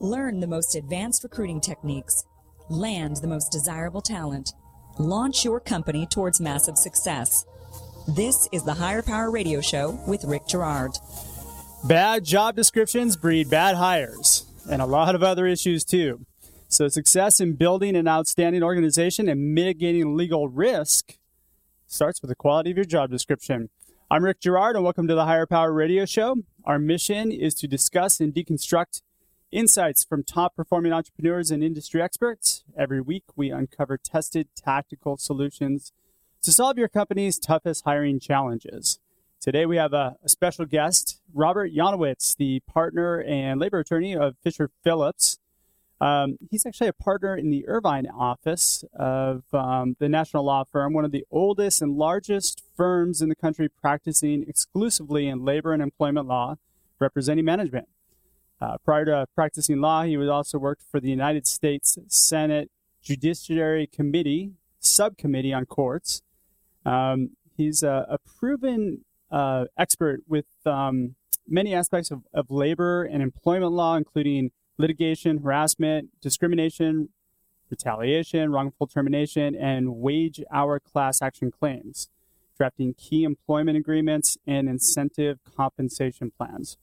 Learn the most advanced recruiting techniques. Land the most desirable talent. Launch your company towards massive success. This is the Hire Power Radio Show with Rick Girard. Bad job descriptions breed bad hires, and a lot of other issues too. So, success in building an outstanding organization and mitigating legal risk starts with the quality of your job description. I'm Rick Girard, and welcome to the Hire Power Radio Show. Our mission is to discuss and deconstruct insights from top performing entrepreneurs and industry experts. Every week, we uncover tested tactical solutions to solve your company's toughest hiring challenges. Today, we have a, a special guest, Robert Yonowitz, the partner and labor attorney of Fisher Phillips. Um, he's actually a partner in the Irvine office of um, the national law firm, one of the oldest and largest firms in the country practicing exclusively in labor and employment law, representing management. Uh, prior to practicing law, he also worked for the United States Senate Judiciary Committee subcommittee on courts. Um, he's a, a proven uh, expert with um, many aspects of, of labor and employment law, including litigation, harassment, discrimination, retaliation, wrongful termination, and wage hour class action claims, drafting key employment agreements and incentive compensation plans.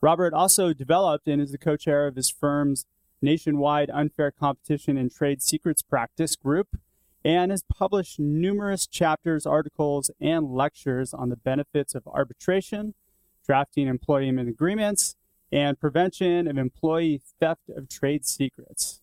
Robert also developed and is the co chair of his firm's nationwide unfair competition and trade secrets practice group and has published numerous chapters, articles, and lectures on the benefits of arbitration, drafting employment agreements, and prevention of employee theft of trade secrets.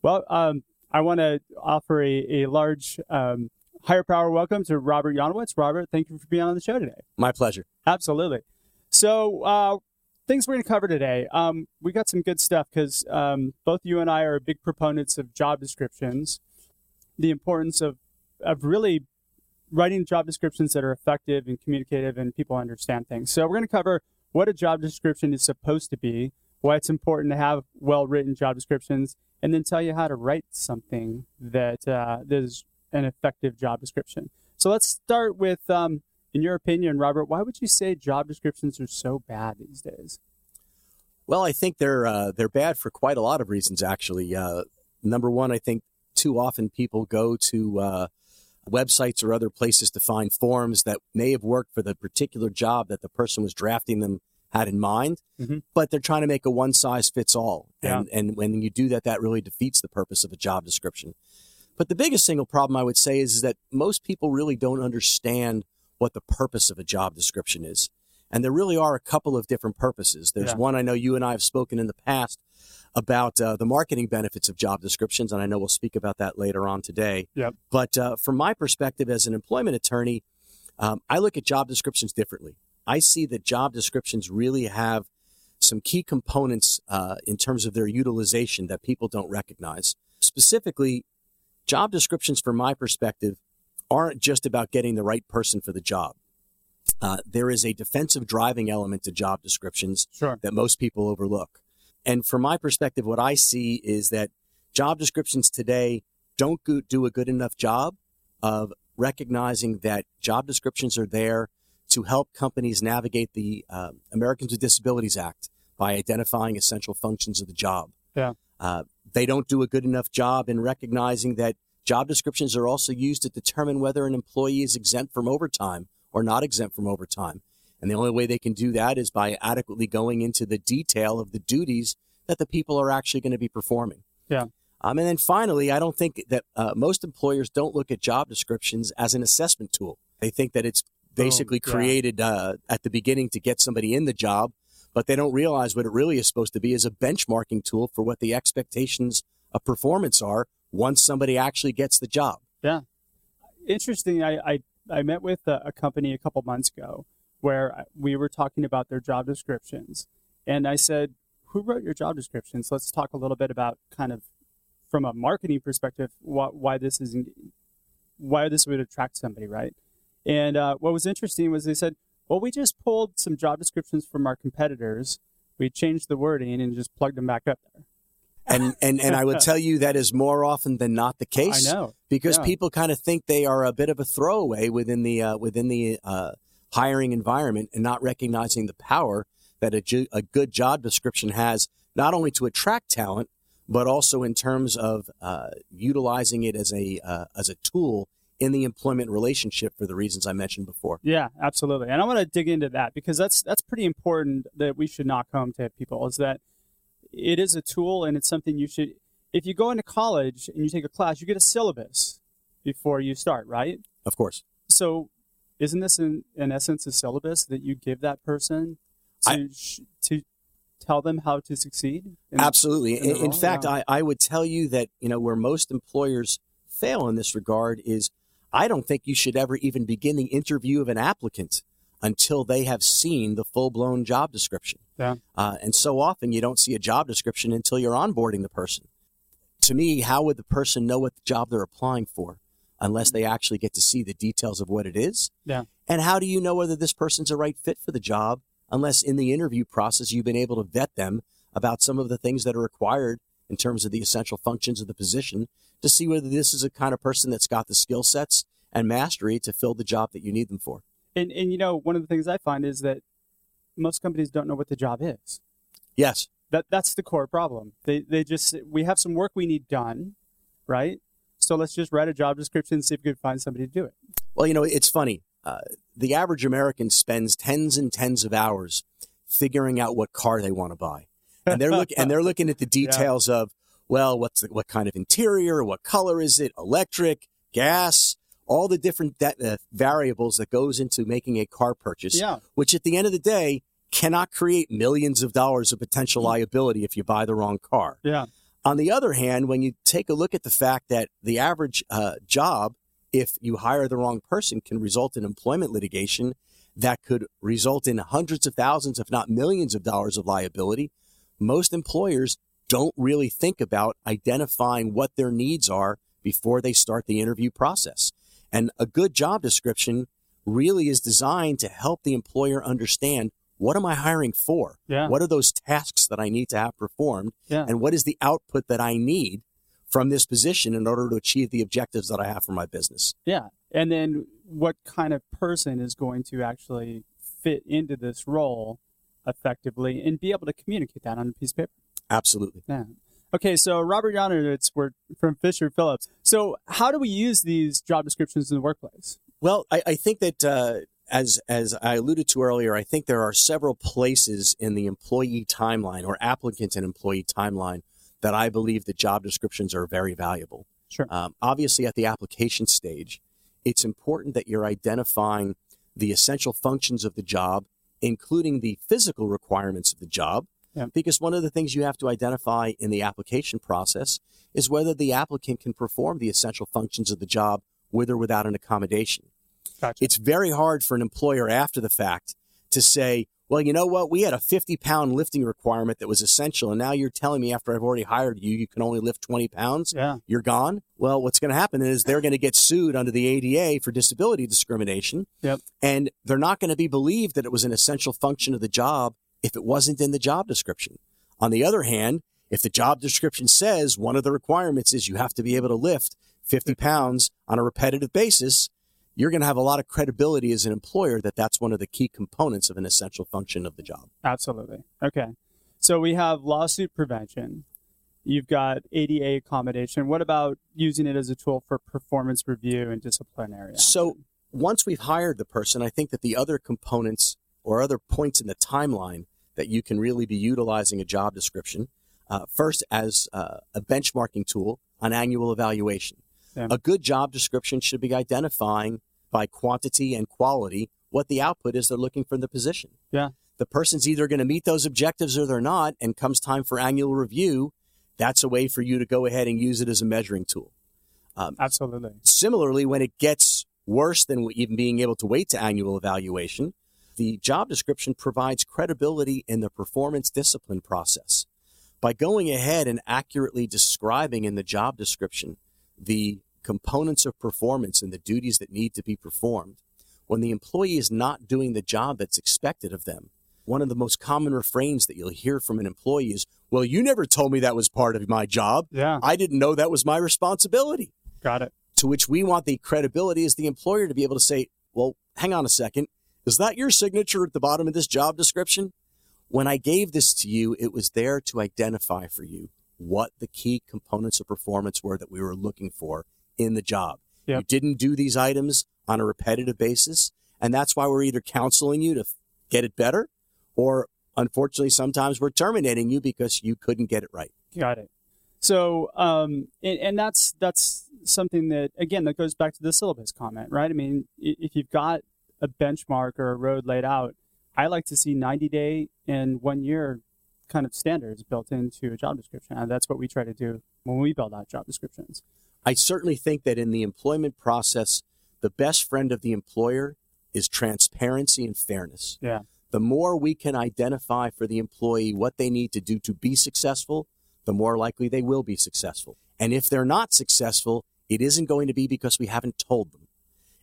Well, um, I want to offer a, a large um, hire power welcome to Robert Yonowitz. Robert, thank you for being on the show today. My pleasure. Absolutely. So, uh, things we're going to cover today. Um, we got some good stuff because um, both you and I are big proponents of job descriptions, the importance of, of really writing job descriptions that are effective and communicative and people understand things. So, we're going to cover what a job description is supposed to be, why it's important to have well written job descriptions, and then tell you how to write something that, uh, that is an effective job description. So let's start with, um, in your opinion, Robert, why would you say job descriptions are so bad these days? Well, I think they're uh, they're bad for quite a lot of reasons. Actually, uh, number one, I think too often people go to uh, websites or other places to find forms that may have worked for the particular job that the person was drafting them had in mind, mm-hmm. but they're trying to make a one size fits all. Yeah. And, and when you do that, that really defeats the purpose of a job description. But the biggest single problem I would say is, is that most people really don't understand what the purpose of a job description is. And there really are a couple of different purposes. There's Yeah. one I know you and I have spoken in the past about uh, the marketing benefits of job descriptions, and I know we'll speak about that later on today. Yep. But uh, from my perspective as an employment attorney, um, I look at job descriptions differently. I see that job descriptions really have some key components uh, in terms of their utilization that people don't recognize. Specifically, job descriptions, from my perspective, aren't just about getting the right person for the job. Uh, there is a defensive driving element to job descriptions Sure. that most people overlook. And from my perspective, what I see is that job descriptions today don't go- do a good enough job of recognizing that job descriptions are there to help companies navigate the uh, Americans with Disabilities Act by identifying essential functions of the job. Yeah. Uh, they don't do a good enough job in recognizing that job descriptions are also used to determine whether an employee is exempt from overtime or not exempt from overtime. And the only way they can do that is by adequately going into the detail of the duties that the people are actually going to be performing. Yeah. Um, and then finally, I don't think that uh, most employers don't look at job descriptions as an assessment tool. They think that it's basically yeah. created uh, at the beginning to get somebody in the job, but they don't realize what it really is supposed to be is a benchmarking tool for what the expectations of performance are once somebody actually gets the job. Yeah. Interesting. I, I, I met with a, a company a couple months ago where we were talking about their job descriptions. And I said, Who wrote your job descriptions? Let's talk a little bit about kind of from a marketing perspective, why, why this is why this would attract somebody, right? And uh, what was interesting was they said, well, we just pulled some job descriptions from our competitors. We changed the wording and just plugged them back up there. And, and, and I would tell you that is more often than not the case. I know. because Yeah. people kind of think they are a bit of a throwaway within the uh, within the uh, hiring environment and not recognizing the power that a, ju- a good job description has not only to attract talent, but also in terms of uh, utilizing it as a uh, as a tool in the employment relationship for the reasons I mentioned before. Yeah, absolutely. And I want to dig into that because that's that's pretty important that we should knock home to people is that it is a tool and it's something you should if you go into college and you take a class, you get a syllabus before you start, right? Of course. So isn't this in, in essence a syllabus that you give that person to I, to tell them how to succeed? In, absolutely. In, in, in fact, I, I would tell you that, you know, where most employers fail in this regard is I don't think you should ever even begin the interview of an applicant until they have seen the full blown job description. Yeah. Uh, and so often you don't see a job description until you're onboarding the person. To me, how would the person know what the job they're applying for unless they actually get to see the details of what it is? Yeah. And how do you know whether this person's a right fit for the job unless in the interview process you've been able to vet them about some of the things that are required in terms of the essential functions of the position to see whether this is a kind of person that's got the skill sets and mastery to fill the job that you need them for. And, and you know, one of the things I find is that most companies don't know what the job is. Yes. That that's the core problem. They they just we have some work we need done, right? So let's just write a job description and see if we can find somebody to do it. Well, you know, it's funny. Uh, the average American spends tens and tens of hours figuring out what car they want to buy, and they're looking and they're looking at the details yeah. of well, what's the, what kind of interior, what color is it, electric, gas, all the different de- uh, variables that goes into making a car purchase. Yeah. Which at the end of the day cannot create millions of dollars of potential mm. liability if you buy the wrong car. Yeah. On the other hand, when you take a look at the fact that the average uh, job, if you hire the wrong person, can result in employment litigation that could result in hundreds of thousands, if not millions of dollars of liability, most employers don't really think about identifying what their needs are before they start the interview process. And a good job description really is designed to help the employer understand what am I hiring for? Yeah. What are those tasks that I need to have performed? Yeah. And what is the output that I need from this position in order to achieve the objectives that I have for my business? Yeah. And then what kind of person is going to actually fit into this role effectively and be able to communicate that on a piece of paper? Absolutely. Yeah. Okay, so Robert Yonowitz, we're from Fisher Phillips. So, how do we use these job descriptions in the workplace? Well, I, I think that uh, as as I alluded to earlier, I think there are several places in the employee timeline or applicant and employee timeline that I believe the job descriptions are very valuable. Sure. Um, obviously, at the application stage, it's important that you're identifying the essential functions of the job, including the physical requirements of the job yeah. Because one of the things you have to identify in the application process is whether the applicant can perform the essential functions of the job with or without an accommodation. Gotcha. It's very hard for an employer after the fact to say, well, you know what? We had a 50 pound lifting requirement that was essential. And now you're telling me after I've already hired you, you can only lift 20 pounds. Yeah. You're gone. Well, what's going to happen is they're going to get sued under the ADA for disability discrimination. Yep. And they're not going to be believed that it was an essential function of the job if it wasn't in the job description. On the other hand, if the job description says one of the requirements is you have to be able to lift 50 pounds on a repetitive basis, you're going to have a lot of credibility as an employer that that's one of the key components of an essential function of the job. Absolutely. Okay. So we have lawsuit prevention. You've got ADA accommodation. What about using it as a tool for performance review and disciplinary? Action? So once we've hired the person, I think that the other components or other points in the timeline that you can really be utilizing a job description. Uh, first, as uh, a benchmarking tool on annual evaluation. Yeah. A good job description should be identifying by quantity and quality what the output is they're looking for in the position. Yeah. The person's either going to meet those objectives or they're not, and comes time for annual review, that's a way for you to go ahead and use it as a measuring tool. Um, Absolutely. Similarly, when it gets worse than even being able to wait to annual evaluation, the job description provides credibility in the performance discipline process. By going ahead and accurately describing in the job description the components of performance and the duties that need to be performed, when the employee is not doing the job that's expected of them, one of the most common refrains that you'll hear from an employee is, Well, you never told me that was part of my job. Yeah. I didn't know that was my responsibility. Got it. To which we want the credibility as the employer to be able to say, Well, hang on a second. Is that your signature at the bottom of this job description? when I gave this to you, it was there to identify for you what the key components of performance were that we were looking for in the job. Yep. You didn't do these items on a repetitive basis. And that's why we're either counseling you to get it better or unfortunately sometimes we're terminating you because you couldn't get it right. Got it. So, um, and, and that's that's something that again that goes back to the syllabus comment, right? I mean, if you've got a benchmark or a road laid out, I like to see 90 day and one year kind of standards built into a job description. And that's what we try to do when we build out job descriptions. I certainly think that in the employment process, the best friend of the employer is transparency and fairness. Yeah. The more we can identify for the employee what they need to do to be successful, the more likely they will be successful. And if they're not successful, it isn't going to be because we haven't told them.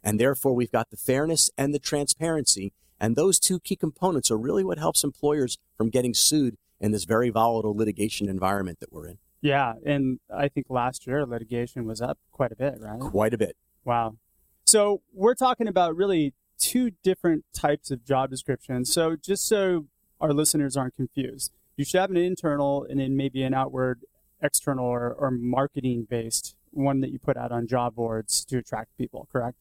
And therefore, we've got the fairness and the transparency. And those two key components are really what helps employers from getting sued in this very volatile litigation environment that we're in. Yeah. And I think last year litigation was up quite a bit, right? Quite a bit. Wow. So we're talking about really two different types of job descriptions. So just so our listeners aren't confused, you should have an internal and then maybe an outward external or, or marketing based one that you put out on job boards to attract people, correct?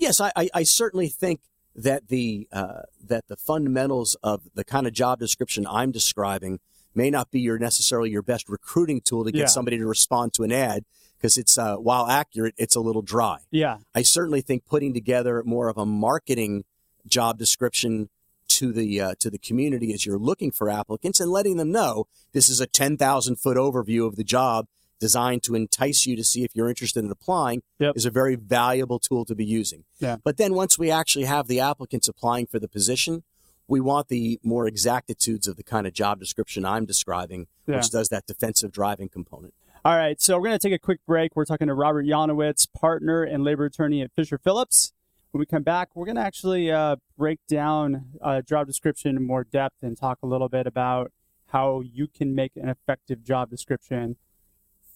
Yes, I, I, I certainly think that the uh, that the fundamentals of the kind of job description I'm describing may not be your necessarily your best recruiting tool to get Yeah. somebody to respond to an ad because it's uh, while accurate, it's a little dry. Yeah. I certainly think putting together more of a marketing job description to the uh, to the community as you're looking for applicants and letting them know this is a 10,000 foot overview of the job designed to entice you to see if you're interested in applying Yep. is a very valuable tool to be using. Yeah. But then once we actually have the applicants applying for the position, we want the more exactitudes of the kind of job description I'm describing, Yeah. which does that defensive driving component. All right, so we're going to take a quick break. We're talking to Robert Yonowitz, partner and labor attorney at Fisher Phillips. When we come back, we're going to actually uh, break down uh, job description in more depth and talk a little bit about how you can make an effective job description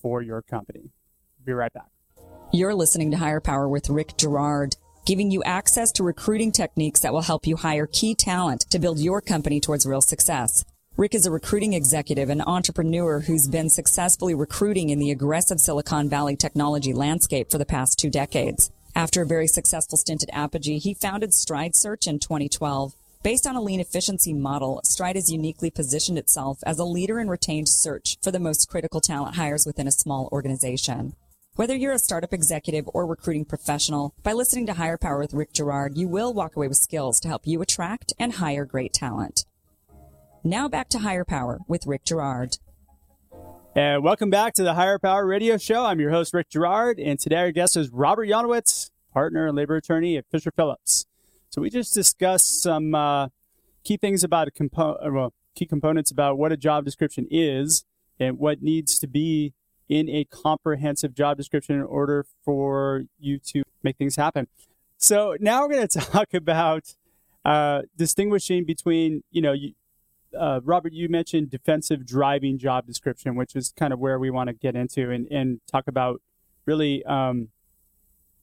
for your company. Be right back. You're listening to Hire Power with Rick Girard, giving you access to recruiting techniques that will help you hire key talent to build your company towards real success. Rick is a recruiting executive and entrepreneur who's been successfully recruiting in the aggressive Silicon Valley technology landscape for the past two decades. After a very successful stint at Apogee, he founded Stride Search in 2012. Based on a lean efficiency model, Stride has uniquely positioned itself as a leader in retained search for the most critical talent hires within a small organization. Whether you're a startup executive or recruiting professional, by listening to Hire Power with Rick Girard, you will walk away with skills to help you attract and hire great talent. Now back to Hire Power with Rick Girard. And welcome back to the Hire Power Radio Show. I'm your host, Rick Girard, and today our guest is Robert Yanowitz, partner and labor attorney at Fisher Phillips. So we just discussed some uh, key things about a compo- uh, well, key components about what a job description is and what needs to be in a comprehensive job description in order for you to make things happen. So now we're going to talk about uh, distinguishing between, you know, you, uh, Robert, you mentioned defensive driving job description, which is kind of where we want to get into and, and talk about really um,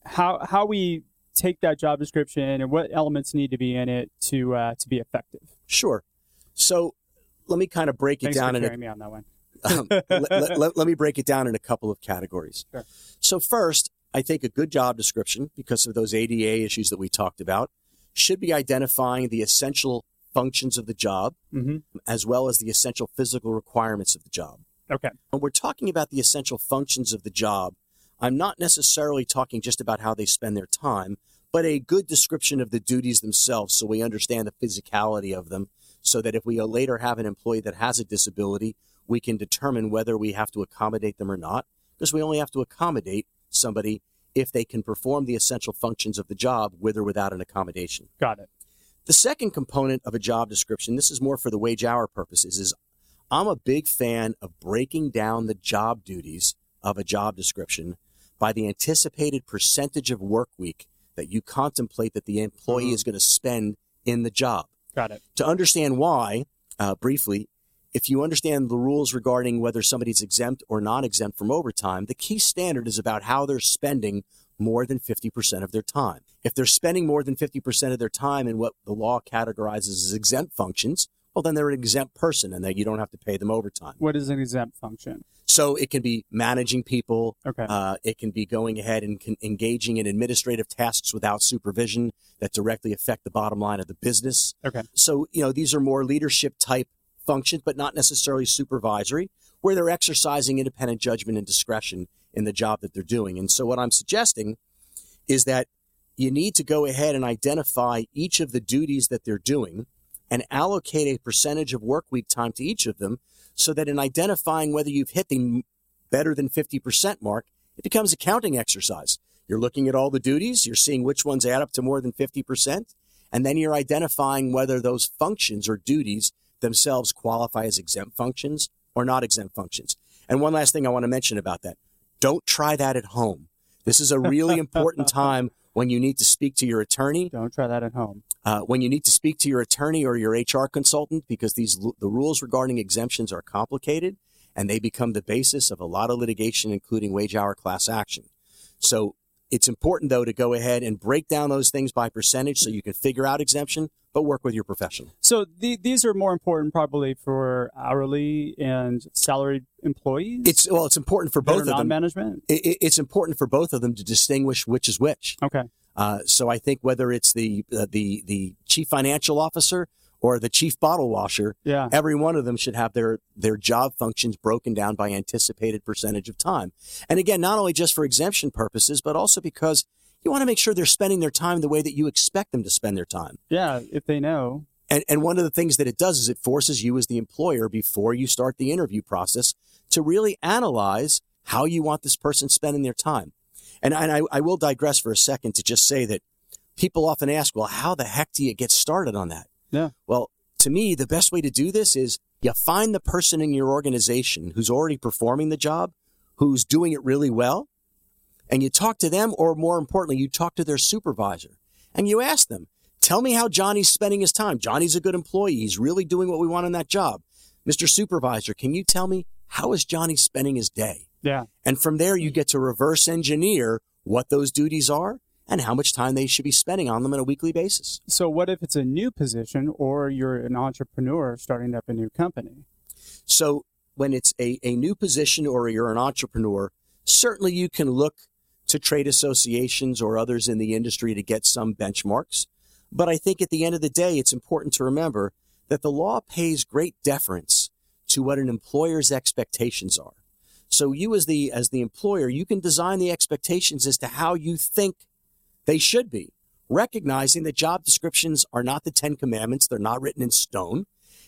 how how we take that job description and what elements need to be in it to uh, to be effective. Sure. So let me kind of break it Thanks down for in a me on that one. um, let, let- let- me break it down in a couple of categories. Sure. So first, I think a good job description, because of those ADA issues that we talked about, should be identifying the essential functions of the job hmm as well as the essential physical requirements of the job. Okay. When we're talking about the essential functions of the job, I'm not necessarily talking just about how they spend their time, but a good description of the duties themselves so we understand the physicality of them so that if we later have an employee that has a disability, we can determine whether we have to accommodate them or not, because we only have to accommodate somebody if they can perform the essential functions of the job with or without an accommodation. Got it. The second component of a job description, this is more for the wage hour purposes, is I'm a big fan of breaking down the job duties of a job description by the anticipated percentage of work week that you contemplate that the employee is going to spend in the job. Got it. To understand why, uh, briefly, if you understand the rules regarding whether somebody's exempt or non exempt from overtime, the key standard is about how they're spending more than 50% of their time. If they're spending more than 50% of their time in what the law categorizes as exempt functions, well, then they're an exempt person and that you don't have to pay them overtime. What is an exempt function? So it can be managing people. Okay. Uh, it can be going ahead and engaging in administrative tasks without supervision that directly affect the bottom line of the business. Okay. So, you know, these are more leadership type functions, but not necessarily supervisory, where they're exercising independent judgment and discretion in the job that they're doing. And so what I'm suggesting is that you need to go ahead and identify each of the duties that they're doing and allocate a percentage of work week time to each of them so that in identifying whether you've hit the better than 50% mark, it becomes a counting exercise. You're looking at all the duties, you're seeing which ones add up to more than 50%, and then you're identifying whether those functions or duties themselves qualify as exempt functions or not exempt functions. And one last thing I want to mention about that. Don't try that at home. This is a really important time when you need to speak to your attorney. Don't try that at home. Uh, when you need to speak to your attorney or your HR consultant, because these the rules regarding exemptions are complicated and they become the basis of a lot of litigation, including wage hour class action. So it's important though to go ahead and break down those things by percentage so you can figure out exemption, but work with your professional. So the, these are more important probably for hourly and salaried employees. It's well, it's important for both of them. management. It, it's important for both of them to distinguish which is which. Okay. Uh, so I think whether it's the uh, the the chief financial officer or the chief bottle washer, yeah. every one of them should have their their job functions broken down by anticipated percentage of time. And again, not only just for exemption purposes, but also because you want to make sure they're spending their time the way that you expect them to spend their time. Yeah, if they know. And and one of the things that it does is it forces you as the employer before you start the interview process to really analyze how you want this person spending their time. And, and I, I will digress for a second to just say that people often ask, well, how the heck do you get started on that? Yeah. Well, to me, the best way to do this is you find the person in your organization who's already performing the job, who's doing it really well, and you talk to them, or more importantly, you talk to their supervisor and you ask them, tell me how Johnny's spending his time. Johnny's a good employee. He's really doing what we want in that job. Mr. Supervisor, can you tell me how is Johnny spending his day? Yeah. And from there, you get to reverse engineer what those duties are and how much time they should be spending on them on a weekly basis. So, what if it's a new position or you're an entrepreneur starting up a new company? So, when it's a, a new position or you're an entrepreneur, certainly you can look to trade associations or others in the industry to get some benchmarks. But I think at the end of the day, it's important to remember that the law pays great deference to what an employer's expectations are. So you as the as the employer, you can design the expectations as to how you think they should be, recognizing that job descriptions are not the 10 commandments, they're not written in stone.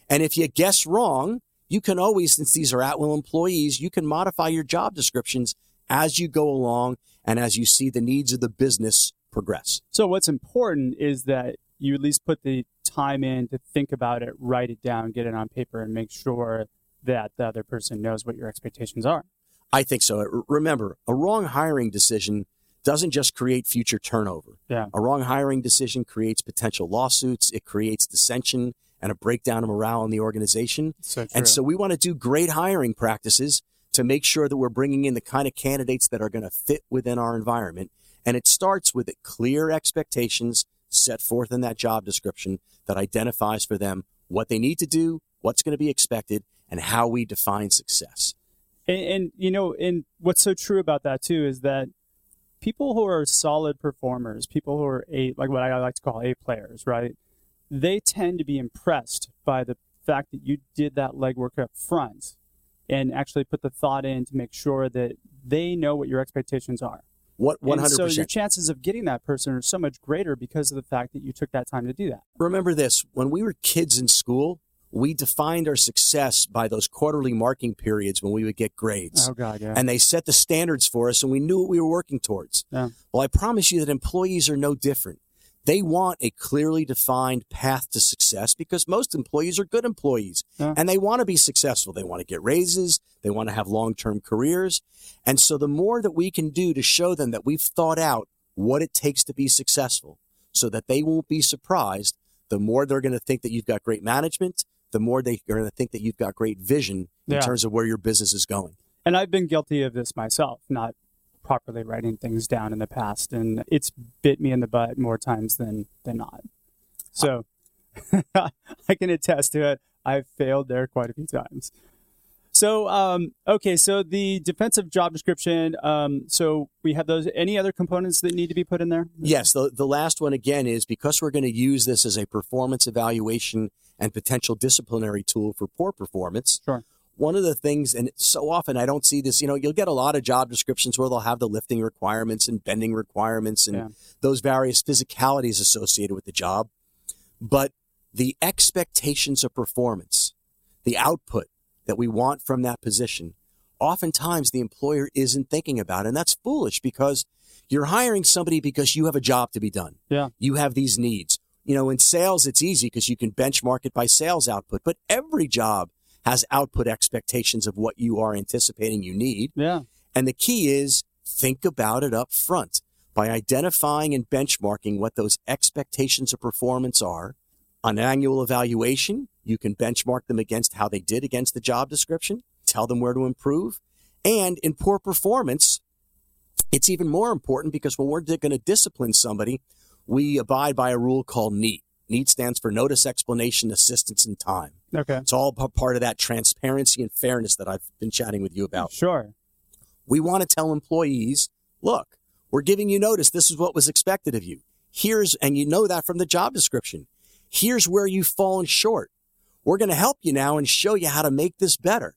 And if you guess wrong, you can always since these are at-will employees, you can modify your job descriptions as you go along and as you see the needs of the business progress. So what's important is that you at least put the time in to think about it, write it down, get it on paper, and make sure that the other person knows what your expectations are. I think so. Remember, a wrong hiring decision doesn't just create future turnover. Yeah. A wrong hiring decision creates potential lawsuits. It creates dissension and a breakdown of morale in the organization. So and so we want to do great hiring practices to make sure that we're bringing in the kind of candidates that are going to fit within our environment. And it starts with clear expectations set forth in that job description that identifies for them what they need to do, what's going to be expected, and how we define success. And, and, you know, and what's so true about that too is that people who are solid performers, people who are a like what I like to call A players, right? They tend to be impressed by the fact that you did that legwork up front and actually put the thought in to make sure that they know what your expectations are. What 100%. so your chances of getting that person are so much greater because of the fact that you took that time to do that. Remember this, when we were kids in school, we defined our success by those quarterly marking periods when we would get grades. Oh God, yeah. And they set the standards for us and we knew what we were working towards. Yeah. Well, I promise you that employees are no different. They want a clearly defined path to success because most employees are good employees Yeah. and they want to be successful. They want to get raises. They want to have long-term careers. And so the more that we can do to show them that we've thought out what it takes to be successful so that they won't be surprised, the more they're going to think that you've got great management, the more they're going to think that you've got great vision in Yeah. terms of where your business is going. And I've been guilty of this myself, not properly writing things down in the past, and it's bit me in the butt more times than than not. So I can attest to it. I've failed there quite a few times. So, um, okay, so the defensive job description. Um, so we have those. Any other components that need to be put in there? Yes. The, the last one again is because we're going to use this as a performance evaluation and potential disciplinary tool for poor performance. Sure. One of the things, and so often I don't see this, you know, you'll get a lot of job descriptions where they'll have the lifting requirements and bending requirements and Yeah. those various physicalities associated with the job. But the expectations of performance, the output that we want from that position, oftentimes the employer isn't thinking about. It. And that's foolish because you're hiring somebody because you have a job to be done. Yeah. You have these needs. You know, in sales, it's easy because you can benchmark it by sales output, but every job has output expectations of what you are anticipating you need. Yeah. And the key is think about it up front by identifying and benchmarking what those expectations of performance are. On annual evaluation, you can benchmark them against how they did against the job description, tell them where to improve. And in poor performance, it's even more important because when we're going to discipline somebody, we abide by a rule called NEAT. NEAT stands for Notice, Explanation, Assistance, and Time. Okay. It's all part of that transparency and fairness that I've been chatting with you about. Sure. We want to tell employees, look, we're giving you notice. This is what was expected of you. Here's, and you know that from the job description. Here's where you've fallen short. We're going to help you now and show you how to make this better.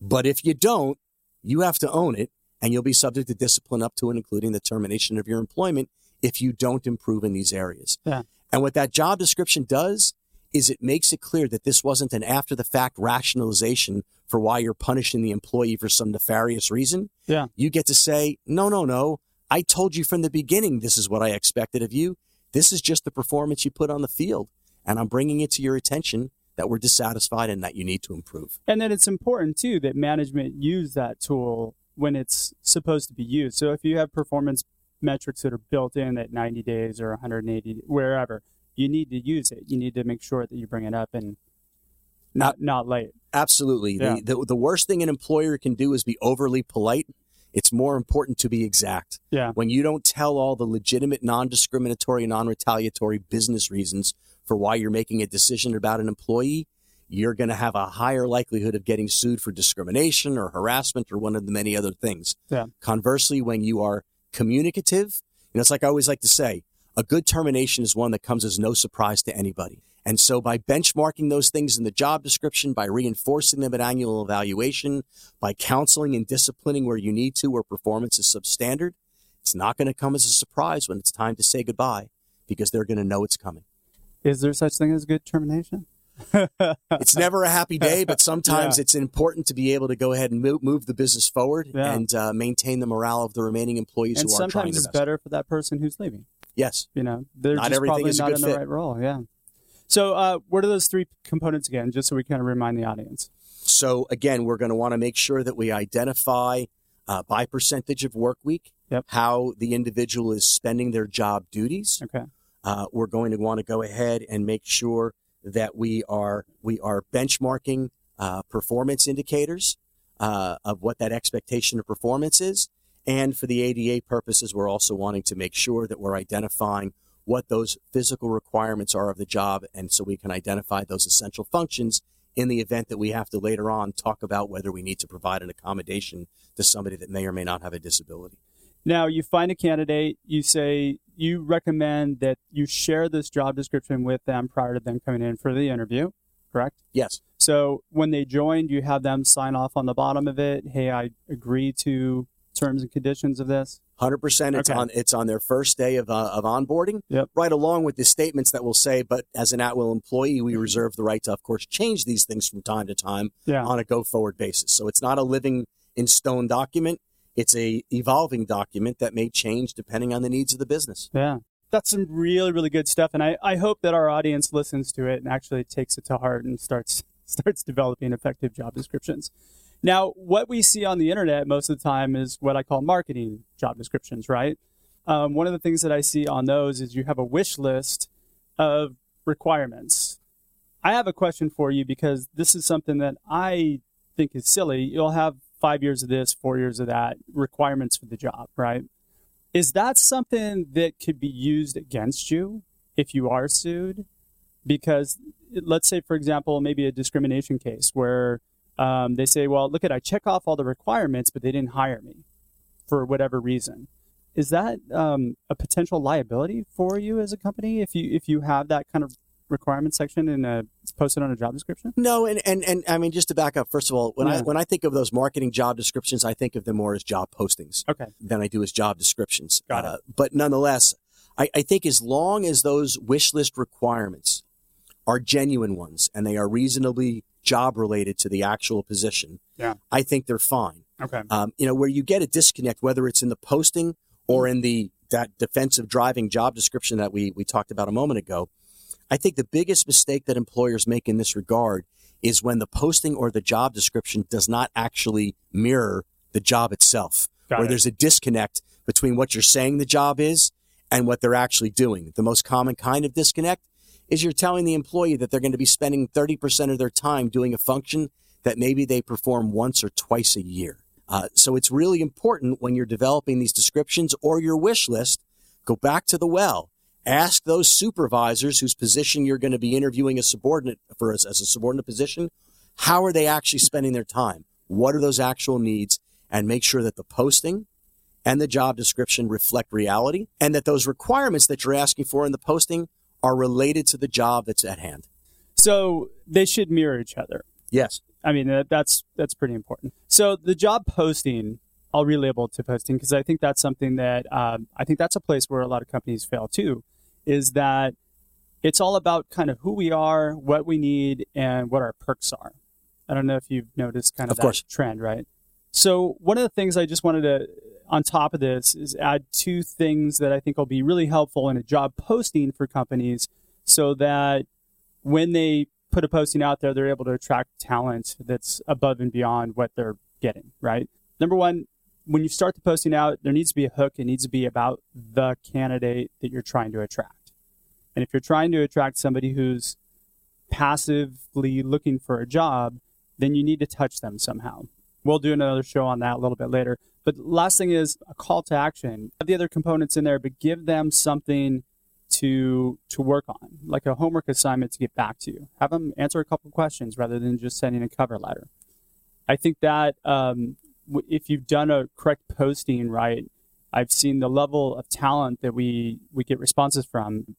But if you don't, you have to own it and you'll be subject to discipline up to and including the termination of your employment if you don't improve in these areas. Yeah. And what that job description does is it makes it clear that this wasn't an after the fact rationalization for why you're punishing the employee for some nefarious reason. Yeah. You get to say, no, no, no. I told you from the beginning this is what I expected of you. This is just the performance you put on the field. And I'm bringing it to your attention that we're dissatisfied and that you need to improve. And then it's important too that management use that tool when it's supposed to be used. So if you have performance metrics that are built in at 90 days or 180, wherever, you need to use it. You need to make sure that you bring it up and not not late. Absolutely. Yeah. The, the, the worst thing an employer can do is be overly polite. It's more important to be exact. Yeah. When you don't tell all the legitimate, non discriminatory, non retaliatory business reasons for why you're making a decision about an employee, you're going to have a higher likelihood of getting sued for discrimination or harassment or one of the many other things. Yeah. Conversely, when you are communicative, know, it's like I always like to say, a good termination is one that comes as no surprise to anybody. And so by benchmarking those things in the job description, by reinforcing them at annual evaluation, by counseling and disciplining where you need to, where performance is substandard, it's not going to come as a surprise when it's time to say goodbye because they're going to know it's coming. Is there such thing as good termination? It's never a happy day, but sometimes Yeah. it's important to be able to go ahead and move, move the business forward Yeah. and uh, maintain the morale of the remaining employees and who are trying sometimes it's better for that person who's leaving. Yes. You know, they're Not just everything probably is a not good in the right role. Yeah. So, uh, what are those three components again, just so we kind of remind the audience? So again, we're going to want to make sure that we identify uh, by percentage of work week Yep. how the individual is spending their job duties. Okay. Uh, we're going to want to go ahead and make sure that we are we are benchmarking uh, performance indicators uh, of what that expectation of performance is. And for the ADA purposes, we're also wanting to make sure that we're identifying what those physical requirements are of the job, and so we can identify those essential functions in the event that we have to later on talk about whether we need to provide an accommodation to somebody that may or may not have a disability. Now, you find a candidate, you say you recommend that you share this job description with them prior to them coming in for the interview, correct? Yes. So, when they join, you have them sign off on the bottom of it. Hey, I agree to terms and conditions of this. Hundred percent. It's Okay. on. It's on their first day of uh, of onboarding. Yep. Right along with the statements that will say, but as an at will employee, we reserve the right to, of course, change these things from time to time Yeah. on a go forward basis. So it's not a living in stone document. It's a evolving document that may change depending on the needs of the business. Yeah. That's some really, really good stuff. And I, I hope that our audience listens to it and actually takes it to heart and starts starts developing effective job descriptions. Now, what we see on the internet most of the time is what I call marketing job descriptions, right? Um, one of the things that I see on those is you have a wish list of requirements. I have a question for you because this is something that I think is silly. You'll have five years of this, four years of that, requirements for the job, right? Is that something that could be used against you if you are sued? Because let's say, for example, maybe a discrimination case where um, they say, well, look at, I check off all the requirements, but they didn't hire me for whatever reason. Is that um, a potential liability for you as a company if you if you have that kind of requirement section in a posted on a job description? No, and, and, and I mean just to back up, first of all, when yeah. I when I think of those marketing job descriptions, I think of them more as job postings. Okay. Than I do as job descriptions. Got uh, it. But nonetheless, I, I think as long as those wish list requirements are genuine ones and they are reasonably job related to the actual position, yeah. I think they're fine. Okay. Um, you know, where you get a disconnect, whether it's in the posting or in the that defensive driving job description that we we talked about a moment ago, I think the biggest mistake that employers make in this regard is when the posting or the job description does not actually mirror the job itself, Got where it. there's a disconnect between what you're saying the job is and what they're actually doing. The most common kind of disconnect is you're telling the employee that they're going to be spending 30% of their time doing a function that maybe they perform once or twice a year. Uh, so it's really important when you're developing these descriptions or your wish list, go back to the well Ask those supervisors whose position you're going to be interviewing a subordinate for as, as a subordinate position, how are they actually spending their time? What are those actual needs? And make sure that the posting and the job description reflect reality and that those requirements that you're asking for in the posting are related to the job that's at hand. So they should mirror each other. Yes. I mean, that's, that's pretty important. So the job posting, I'll relabel to posting because I think that's something that, um, I think that's a place where a lot of companies fail too is that it's all about kind of who we are, what we need, and what our perks are. I don't know if you've noticed kind of, of that course. trend, right? So one of the things I just wanted to, on top of this, is add two things that I think will be really helpful in a job posting for companies, so that when they put a posting out there, they're able to attract talent that's above and beyond what they're getting, right? Number one, when you start the posting out, there needs to be a hook. It needs to be about the candidate that you're trying to attract. And if you're trying to attract somebody who's passively looking for a job, then you need to touch them somehow. We'll do another show on that a little bit later. But last thing is a call to action. Have the other components in there, but give them something to to work on, like a homework assignment to get back to you. Have them answer a couple questions rather than just sending a cover letter. I think that um, if you've done a correct posting right, I've seen the level of talent that we we get responses from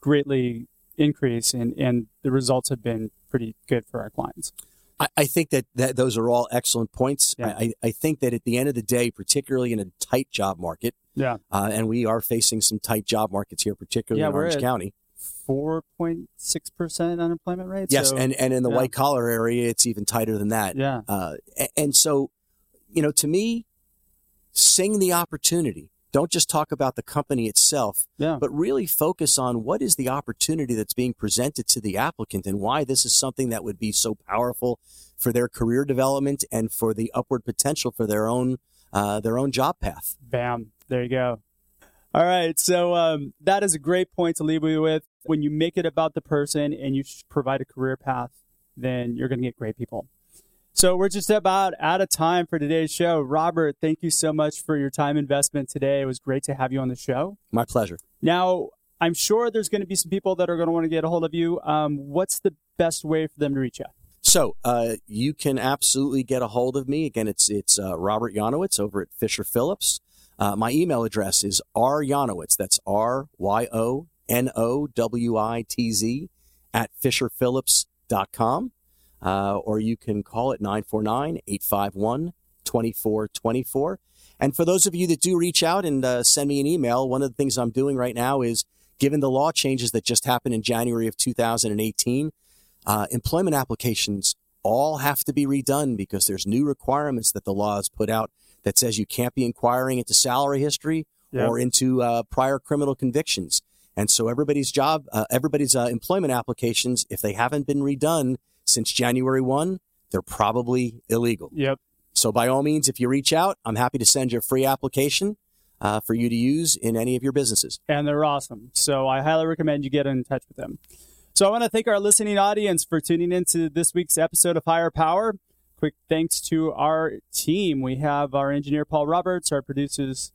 greatly increase, and and the results have been pretty good for our clients. I, I think that, that those are all excellent points. Yeah. I, I think that at the end of the day, particularly in a tight job market, yeah, uh, and we are facing some tight job markets here, particularly yeah, in Orange County. Four point six percent unemployment rate. Yes, so, and and in the yeah. white collar area, it's even tighter than that. Yeah, uh, and, and so you know, to me, sing the opportunity. Don't just talk about the company itself, yeah. but really focus on what is the opportunity that's being presented to the applicant and why this is something that would be so powerful for their career development and for the upward potential for their own uh, their own job path. Bam! There you go. All right, so um, that is a great point to leave you with. When you make it about the person and you provide a career path, then you're going to get great people. So we're just about out of time for today's show. Robert, thank you so much for your time investment today. It was great to have you on the show. My pleasure. Now, I'm sure there's going to be some people that are going to want to get a hold of you. Um, what's the best way for them to reach you? So uh, you can absolutely get a hold of me. Again, it's it's uh, Robert Yonowitz over at Fisher Phillips. Uh, my email address is ryonowitz. That's R Y O N O W I T Z at fisherphillips.com uh, or you can call it 949 851 2424. And for those of you that do reach out and uh, send me an email, one of the things I'm doing right now is given the law changes that just happened in January of 2018, uh, employment applications all have to be redone because there's new requirements that the law has put out that says you can't be inquiring into salary history or into uh, prior criminal convictions. And so everybody's job, uh, everybody's uh, employment applications, if they haven't been redone since January 1, they're probably illegal. Yep. So by all means, if you reach out, I'm happy to send you a free application uh, for you to use in any of your businesses. And they're awesome. So I highly recommend you get in touch with them. So I want to thank our listening audience for tuning into this week's episode of Hire Power. Quick thanks to our team. We have our engineer Paul Roberts, our producers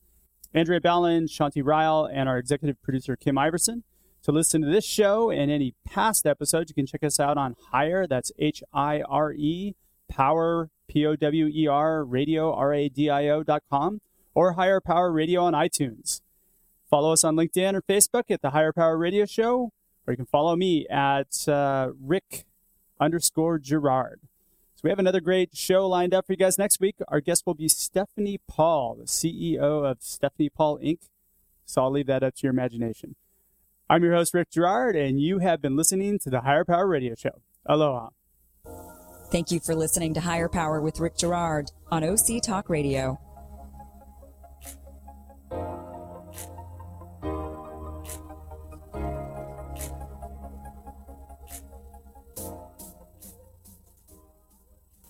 Andrea Ballin, Shanti Ryle, and our executive producer Kim Iverson. To listen to this show and any past episodes, you can check us out on Hire. That's H I R E, Power, P O W E R, radio, R A D I O dot com, or Hire Power Radio on iTunes. Follow us on LinkedIn or Facebook at the Hire Power Radio Show, or you can follow me at uh, Rick underscore Girard. So we have another great show lined up for you guys next week. Our guest will be Stephanie Paul, the CEO of Stephanie Paul Inc. So I'll leave that up to your imagination. I'm your host, Rick Girard, and you have been listening to the Hire Power Radio Show. Aloha. Thank you for listening to Hire Power with Rick Girard on OC Talk Radio.